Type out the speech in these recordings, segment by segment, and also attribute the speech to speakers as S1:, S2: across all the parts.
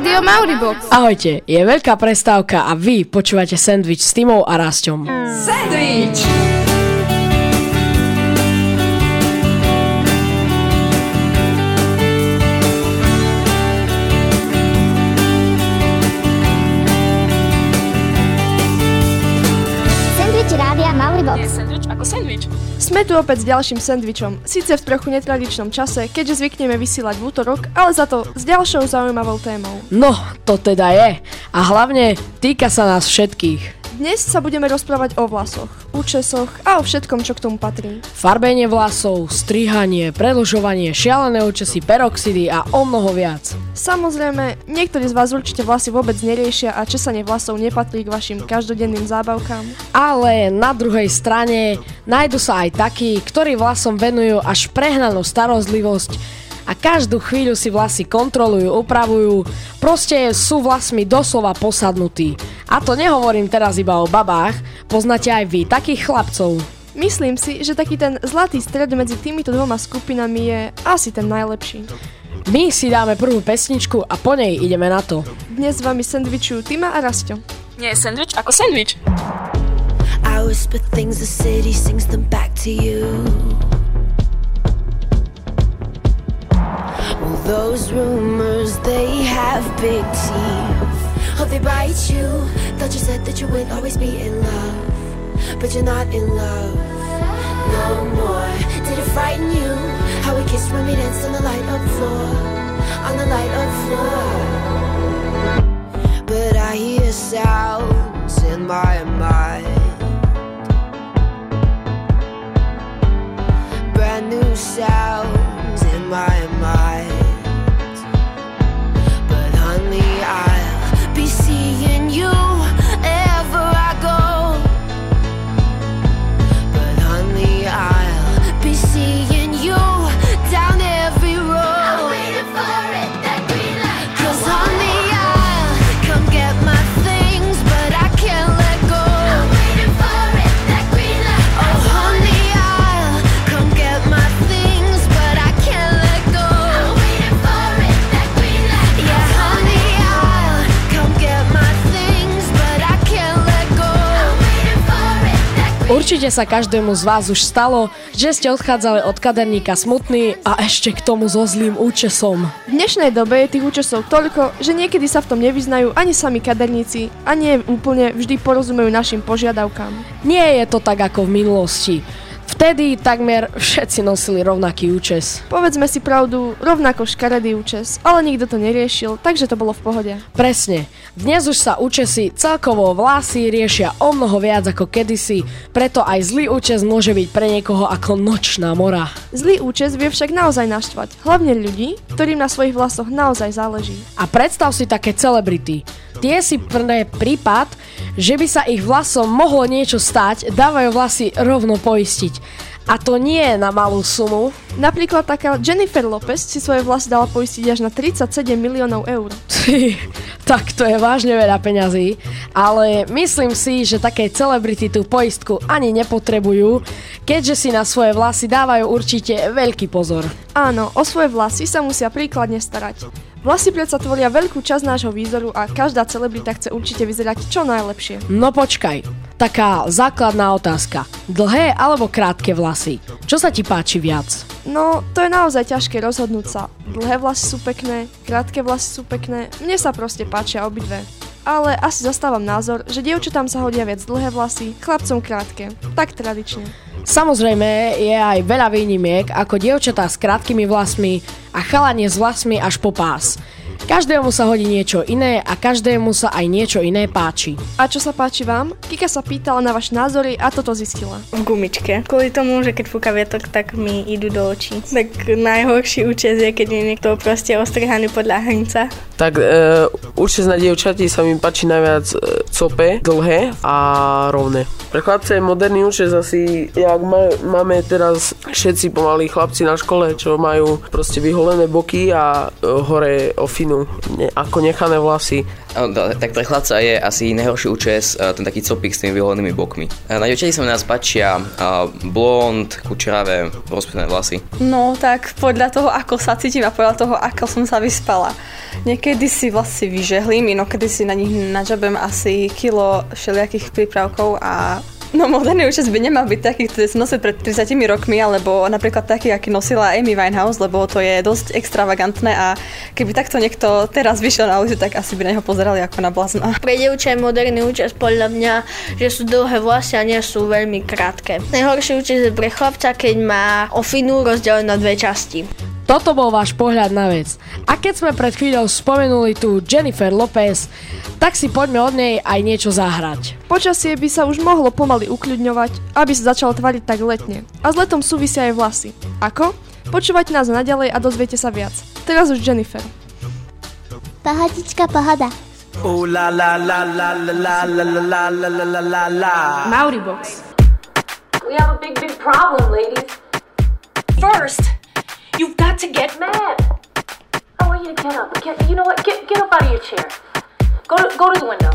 S1: Rádio Mauribox.
S2: Ahojte, je veľká prestávka a vy počúvate sandwich s Timou a Rasťom.
S3: Sandwich!
S4: Sme tu opäť s ďalším sendvičom, síce v trochu netradičnom čase, keďže zvykneme vysielať v útorok, ale za to s ďalšou zaujímavou témou.
S2: No, to teda je. A hlavne týka sa nás všetkých.
S4: Dnes sa budeme rozprávať o vlasoch, účesoch a o všetkom, čo k tomu patrí.
S2: Farbenie vlasov, strihanie, predlžovanie, šialené účesy, peroxidy a o mnoho viac.
S4: Samozrejme, niektorí z vás určite vlasy vôbec neriešia a česanie vlasov nepatrí k vašim každodenným zábavkám.
S2: Ale na druhej strane nájdu sa aj takí, ktorí vlasom venujú až prehnanú starozlivosť a každú chvíľu si vlasy kontrolujú, upravujú, proste sú vlasmi doslova posadnutí. A to nehovorím teraz iba o babách, poznáte aj vy takých chlapcov.
S4: Myslím si, že taký ten zlatý stred medzi týmito dvoma skupinami je asi ten najlepší.
S2: My si dáme prvú pesničku a po nej ideme na to.
S4: Dnes s vami sendvičujú Tima a Rasťo.
S3: Nie je sandwich ako sandwich.
S5: I whisper things, the city sings them back to you. Those rumors, they have big teeth. Oh, they bite you. Thought you said that you would always be in love, but you're not in love no more. Did it frighten you? How we kissed when we danced on the light up floor, on the light up floor. But I hear sounds in my mind. brand new sounds
S2: Určite sa každému z vás už stalo, že ste odchádzali od kaderníka smutný a ešte k tomu so zlým účesom.
S4: V dnešnej dobe je tých účesov toľko, že niekedy sa v tom nevyznajú ani sami kaderníci a nie úplne vždy porozumejú našim požiadavkám.
S2: Nie je to tak ako v minulosti. Vtedy takmer všetci nosili rovnaký účes.
S4: Povedzme si pravdu, rovnako škaredý účes, ale nikto to neriešil, takže to bolo v pohode.
S2: Presne. Dnes už sa účesy celkovo vlasy riešia o mnoho viac ako kedysi, preto aj zlý účes môže byť pre niekoho ako nočná mora.
S4: Zlý účes vie však naozaj naštvať, hlavne ľudí, ktorým na svojich vlasoch naozaj záleží.
S2: A predstav si také celebrity. Tie si pre prípad, že by sa ich vlasom mohlo niečo stať, dávajú vlasy rovno poistiť. A to nie je na malú sumu.
S4: Napríklad taká Jennifer Lopez si svoje vlasy dala poistiť až na 37 miliónov eur.
S2: Ty, tak to je vážne veľa peňazí, ale myslím si, že také celebrity tú poistku ani nepotrebujú, keďže si na svoje vlasy dávajú určite veľký pozor.
S4: Áno, o svoje vlasy sa musia príkladne starať. Vlasy predsa tvoria veľkú časť nášho výzoru a každá celebrita chce určite vyzerať čo najlepšie.
S2: No počkaj, taká základná otázka. Dlhé alebo krátke vlasy? Čo sa ti páči viac?
S4: No, to je naozaj ťažké rozhodnúť sa. Dlhé vlasy sú pekné, krátke vlasy sú pekné, mne sa proste páčia obidve. Ale asi zastávam názor, že dievčatám sa hodia viac dlhé vlasy, chlapcom krátke. Tak tradične.
S2: Samozrejme je aj veľa výnimiek, ako dievčatá s krátkými vlasmi a chalanie s vlasmi až po pás. Každému sa hodí niečo iné a každému sa aj niečo iné páči.
S4: A čo sa páči vám? Kika sa pýtala na vaš názory a toto zistila.
S6: v gumičke. Kvôli tomu, že keď fúka vietok, tak mi idú do očí. Tak najhorší účes je, keď je niekto proste ostrihaný podľa hrnca.
S7: Tak e, určite na dievčati sa mi páči najviac e, cope, dlhé a rovné. Pre chlapce je moderný účes asi, jak ma, máme teraz všetci pomalí chlapci na škole, čo majú proste vyholené boky a e, hore ofinu, ne, ako nechané vlasy.
S8: Da- Tak pre chlapca je asi najhorší účes a, ten taký copík s tými vyholenými bokmi. A Na dievčati sa mi nás páčia a, blond, kučeravé, rozpísané vlasy.
S9: No tak podľa toho, ako sa cítim a podľa toho, ako som sa vyspala. Niekedy si vlasy vyžehlím, inokedy si na nich nadžabem asi kilo všelijakých prípravkov a No moderný účes by nemal byť taký, ktorý som nosil pred 30 rokmi, alebo napríklad taký, aký nosila Amy Winehouse, lebo to je dosť extravagantné a keby takto niekto teraz vyšiel na ulicu, tak asi by na neho pozerali ako na blázna.
S6: Pre dievča je moderný účes podľa mňa, že sú dlhé vlasy a nie sú veľmi krátke. Najhorší účes je pre chlapca, keď má ofinu rozdelenú na dve časti.
S2: Toto bol váš pohľad na vec. A keď sme pred chvíľou spomenuli tu Jennifer Lopez, tak si poďme od nej aj niečo zahrať.
S4: Počasie by sa už mohlo pomaly ukľudňovať, aby sa začalo tvariť tak letne. A s letom súvisia aj vlasy. Ako? Počúvajte nás naďalej a dozviete sa viac. Teraz už Jennifer.
S10: Pohodička, pohoda.
S11: Ooh la la la la la la la la la la la la la.
S4: Mauribox.
S12: We have a big, big problem, ladies. First, you've got to get mad. I want you to get up. Get, you know what? Get, get up out of your chair. Go to, go to the window.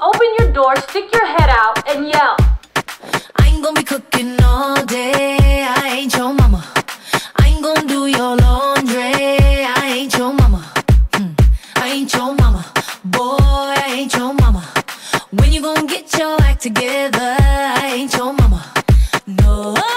S12: Open your door, stick your head out, and yell.
S13: I ain't gonna be cooking all day. I ain't your mama. I ain't gonna do your laundry. I ain't your mama. Hmm. I ain't your mama. Boy, I ain't your mama. When you gonna get your act together? I ain't your mama. No.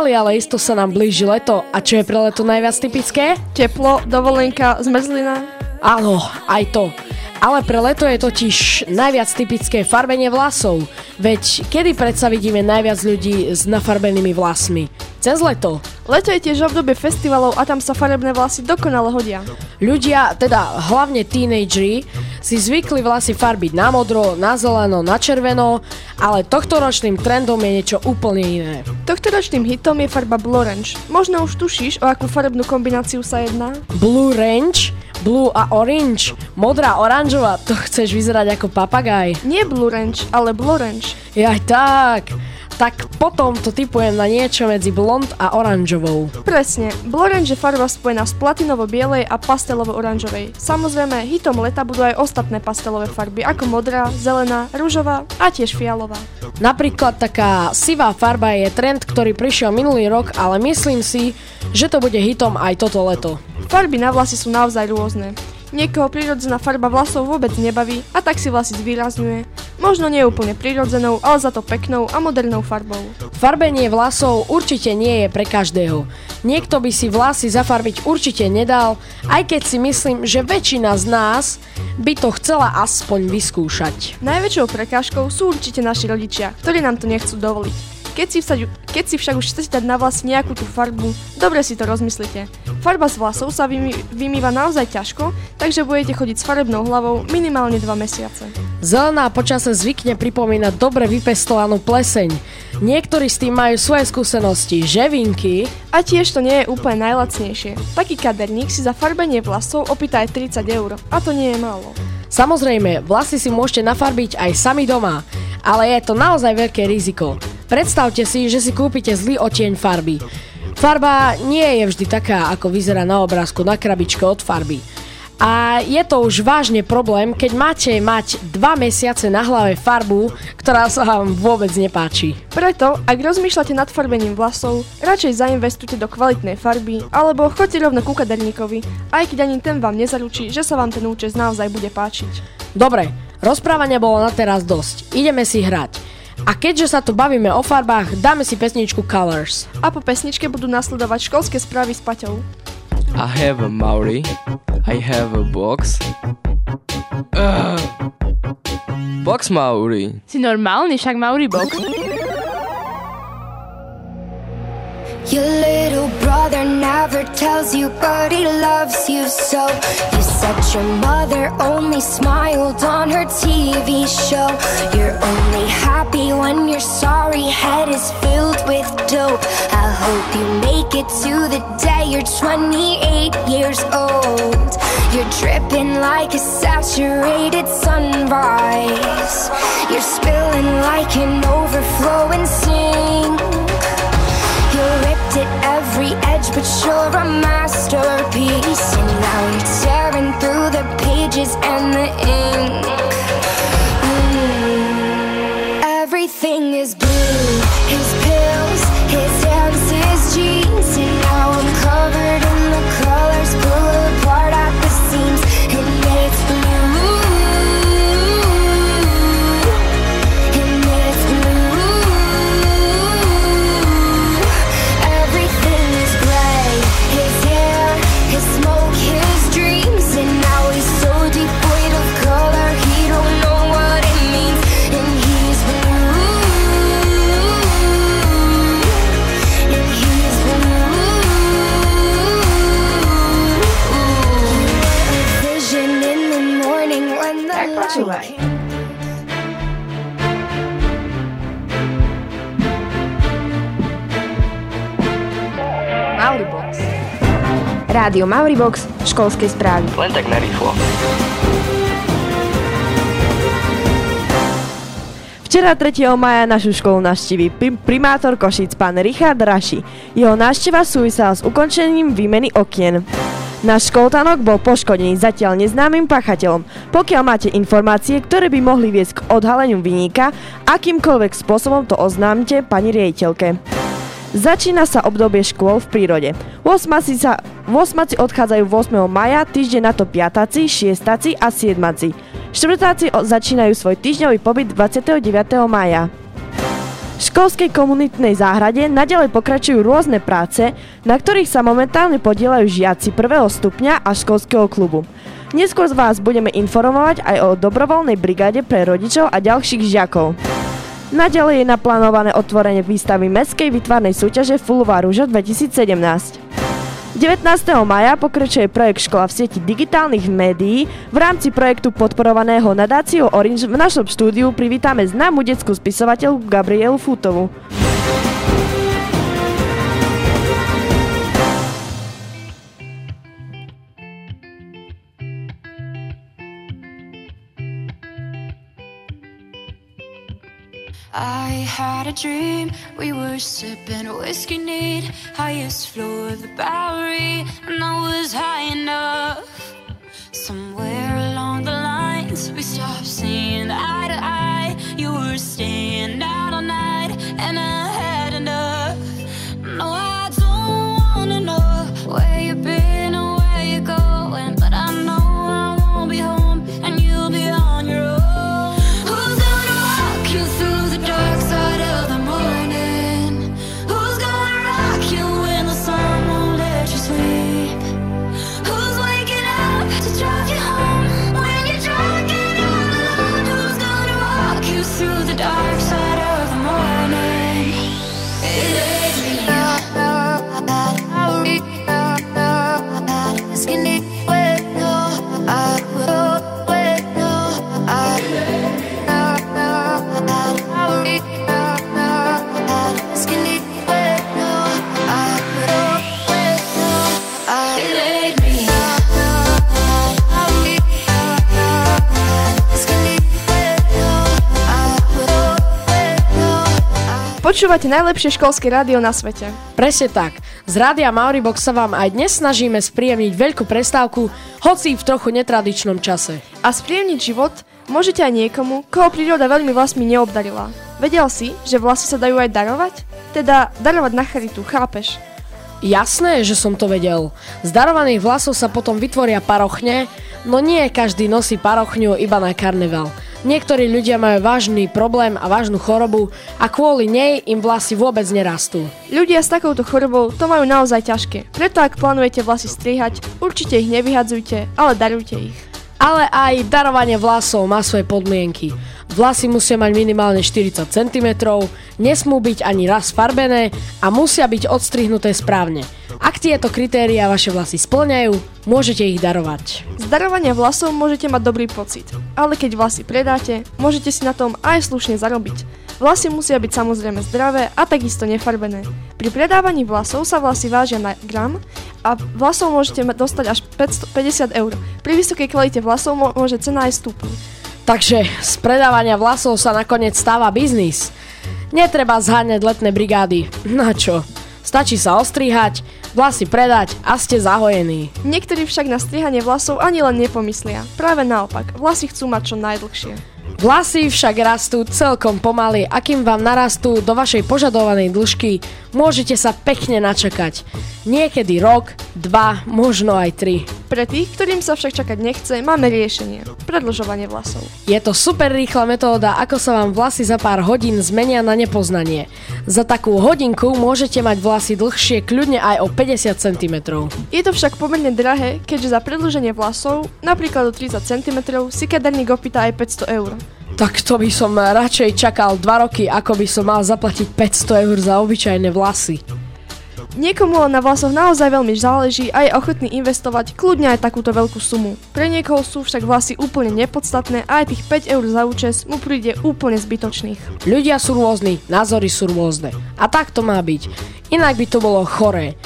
S2: Pomaly, ale isto sa nám blíži leto. A čo je pre leto najviac typické?
S4: Teplo, dovolenka, zmrzlina.
S2: Áno, aj to. Ale pre leto je totiž najviac typické farbenie vlasov. Veď kedy predsa vidíme najviac ľudí s nafarbenými vlasmi? Cez leto.
S4: Leto je tiež obdobie festivalov a tam sa farebné vlasy dokonale hodia.
S2: Ľudia, teda hlavne tínejdžeri, si zvykli vlasy farbiť na modro, na zeleno, na červeno, ale tohtoročným trendom je niečo úplne iné.
S4: Tohtoročným hitom je farba Blue Orange. Možno už tušíš, o akú farebnú kombináciu sa jedná?
S2: Blue Range, Blue a Orange, modrá oranžová, to chceš vyzerať ako papagaj.
S4: Nie Blue Orange, ale Blue Orange.
S2: Jaj tak, tak potom to typujem na niečo medzi blond a oranžovou.
S4: Presne, Blue Orange je farba spojená s platinovo-bielej a pastelovo-oranžovej. Samozrejme, hitom leta budú aj ostatné pastelové farby, ako modrá, zelená, rúžová a tiež fialová.
S2: Napríklad taká sivá farba je trend, ktorý prišiel minulý rok, ale myslím si, že to bude hitom aj toto leto.
S4: Farby na vlasy sú naozaj rôzne. Niekoho prírodzená farba vlasov vôbec nebaví a tak si vlasy zvýrazňuje. Možno nie úplne prírodzenou, ale za to peknou a modernou farbou.
S2: Farbenie vlasov určite nie je pre každého. Niekto by si vlasy zafarbiť určite nedal, aj keď si myslím, že väčšina z nás by to chcela aspoň vyskúšať.
S4: Najväčšou prekážkou sú určite naši rodičia, ktorí nám to nechcú dovoliť. Keď si, vsať, keď si však už chcete dať na vlasy nejakú tú farbu, dobre si to rozmyslite. Farba z vlasov sa vymy, vymýva naozaj ťažko, takže budete chodiť s farebnou hlavou minimálne 2 mesiace.
S2: Zelená počase zvykne pripomínať dobre vypestovanú pleseň. Niektorí s tým majú svoje skúsenosti, ževinky.
S4: A tiež to nie je úplne najlacnejšie. Taký kaderník si za farbenie vlasov opýta aj 30 eur. A to nie je málo.
S2: Samozrejme, vlasy si môžete nafarbiť aj sami doma, ale je to naozaj veľké riziko. Predstavte si, že si kúpite zlý odtieň farby. Farba nie je vždy taká, ako vyzerá na obrázku na krabičke od farby. A je to už vážne problém, keď máte mať dva mesiace na hlave farbu, ktorá sa vám vôbec nepáči.
S4: Preto, ak rozmýšľate nad farbením vlasov, radšej zainvestujte do kvalitnej farby, alebo choďte rovno ku kaderníkovi, aj keď ani ten vám nezaručí, že sa vám ten účes naozaj bude páčiť.
S2: Dobre, rozprávania bolo na teraz dosť. Ideme si hrať. A keďže sa tu bavíme o farbách, dáme si pesničku Colors.
S4: A po pesničke budú nasledovať školské správy s Paťou.
S14: I have a Maori. I have a box. Ugh. Box Maori.
S3: Si normálny, však Mauri box.
S15: Your little brother never tells you, but he loves you so. You said your mother only smiled on her TV show. You're only happy when your sorry head is filled with dope. I hope you make it to the day you're 28 years old. You're dripping like a saturated sunrise. You're spilling like an overflowing sink. But you're a masterpiece. And now you're tearing through the pages and the ink.
S16: Rádio Mauribox, školské správy.
S8: Len tak narýchlo.
S17: Včera 3. maja našu školu navštíví prim- primátor Košíc pán Richard Raši. Jeho návšteva súvisela s ukončením výmeny okien. Náš školtanok bol poškodený zatiaľ neznámym pachateľom. Pokiaľ máte informácie, ktoré by mohli viesť k odhaleniu vyníka, akýmkoľvek spôsobom to oznámte pani riaditeľke. Začína sa obdobie škôl v prírode. 8. Sa, 8. odchádzajú 8. maja, týždeň na to 5. 6. a 7. Štvrtáci začínajú svoj týždňový pobyt 29. maja. V školskej komunitnej záhrade nadalej pokračujú rôzne práce, na ktorých sa momentálne podielajú žiaci prvého stupňa a školského klubu. Neskôr z vás budeme informovať aj o dobrovoľnej brigáde pre rodičov a ďalších žiakov. Naďalej je naplánované otvorenie výstavy mestskej vytvarnej súťaže Fulvá Rúža 2017. 19. maja pokračuje projekt Škola v sieti digitálnych médií. V rámci projektu podporovaného nadáciou Orange v našom štúdiu privítame známu detskú spisovateľku Gabrielu Futovu.
S13: I had a dream, we were sipping whiskey neat, highest floor of the Bowery, and I was high enough.
S4: Počúvate najlepšie školské rádio na svete.
S2: Presne tak. Z Rádia Mauribox sa vám aj dnes snažíme spríjemniť veľkú prestávku, hoci v trochu netradičnom čase.
S4: A spríjemniť život môžete aj niekomu, koho príroda veľmi vlasmi neobdarila. Vedel si, že vlasy sa dajú aj darovať? Teda darovať na charitu, chápeš?
S2: Jasné, že som to vedel. Z darovaných vlasov sa potom vytvoria parochne, no nie každý nosí parochňu iba na karneval. Niektorí ľudia majú vážny problém a vážnu chorobu a kvôli nej im vlasy vôbec nerastú.
S4: Ľudia s takouto chorobou to majú naozaj ťažké. Preto ak plánujete vlasy strihať, určite ich nevyhadzujte, ale darujte ich.
S2: Ale aj darovanie vlasov má svoje podmienky. Vlasy musia mať minimálne 40 cm, nesmú byť ani raz farbené a musia byť odstrihnuté správne. Ak tieto kritéria vaše vlasy splňajú, môžete ich darovať.
S4: Z darovania vlasov môžete mať dobrý pocit, ale keď vlasy predáte, môžete si na tom aj slušne zarobiť. Vlasy musia byť samozrejme zdravé a takisto nefarbené. Pri predávaní vlasov sa vlasy vážia na gram a vlasov môžete dostať až 550 eur. Pri vysokej kvalite vlasov môže cena aj stúpnuť.
S2: Takže z predávania vlasov sa nakoniec stáva biznis. Netreba zháňať letné brigády. Na čo? Stačí sa ostrihať, vlasy predať a ste zahojení.
S4: Niektorí však na strihanie vlasov ani len nepomyslia. Práve naopak, vlasy chcú mať čo najdlhšie.
S2: Vlasy však rastú celkom pomaly a kým vám narastú do vašej požadovanej dĺžky, môžete sa pekne načakať. Niekedy rok, dva, možno aj tri.
S4: Pre tých, ktorým sa však čakať nechce, máme riešenie. Predlžovanie vlasov.
S2: Je to super rýchla metóda, ako sa vám vlasy za pár hodín zmenia na nepoznanie. Za takú hodinku môžete mať vlasy dlhšie kľudne aj o 50 cm.
S4: Je to však pomerne drahé, keďže za predlženie vlasov, napríklad o 30 cm, si kaderník opýta aj 500 eur.
S2: Tak to by som radšej čakal 2 roky, ako by som mal zaplatiť 500 eur za obyčajné vlasy.
S4: Niekomu na vlasoch naozaj veľmi záleží a je ochotný investovať kľudne aj takúto veľkú sumu. Pre niekoho sú však vlasy úplne nepodstatné a aj tých 5 eur za účes mu príde úplne zbytočných.
S2: Ľudia sú rôzni, názory sú rôzne. A tak to má byť. Inak by to bolo choré.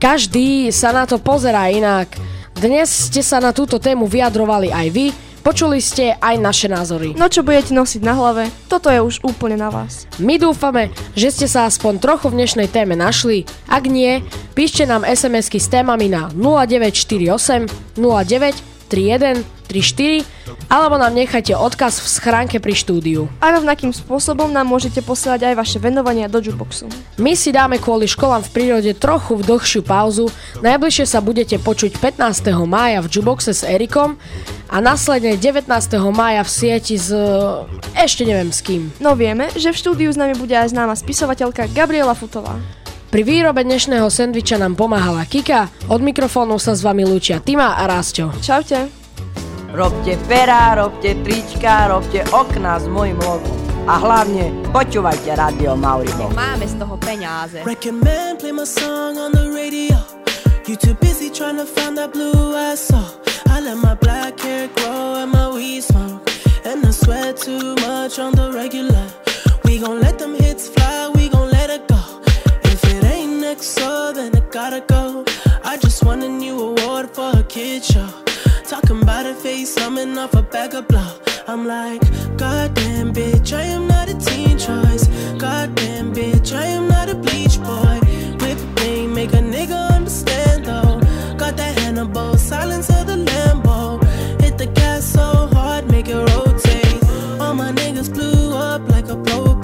S2: Každý sa na to pozerá inak. Dnes ste sa na túto tému vyjadrovali aj vy, Počuli ste aj naše názory.
S4: No čo budete nosiť na hlave, toto je už úplne na vás.
S2: My dúfame, že ste sa aspoň trochu v dnešnej téme našli. Ak nie, píšte nám SMS-ky s témami na 0948 09 31 34 alebo nám nechajte odkaz v schránke pri štúdiu.
S4: A rovnakým spôsobom nám môžete posielať aj vaše venovania do jukeboxu.
S2: My si dáme kvôli školám v prírode trochu v dlhšiu pauzu. Najbližšie sa budete počuť 15. mája v jukeboxe s Erikom a následne 19. mája v sieti s... ešte neviem s kým.
S4: No vieme, že v štúdiu s nami bude aj známa spisovateľka Gabriela Futová.
S2: Pri výrobe dnešného sendviča nám pomáhala Kika, od mikrofónu sa s vami lúčia Tima a Rásťo.
S4: Čaute.
S18: Robte pera, robte trička, robte okna s mojim logom. A hlavne počúvajte Radio Mauribo.
S1: Máme z toho peňáze.
S11: Recommend play my song on the radio. You too busy trying to find that blue like a blow. I'm like, goddamn bitch, I am not a teen choice. Goddamn bitch, I am not a bleach boy. Whip me, make a nigga understand though. Got that Hannibal, silence of the Lambo. Hit the gas so hard, make it rotate. All my niggas blew up like a blow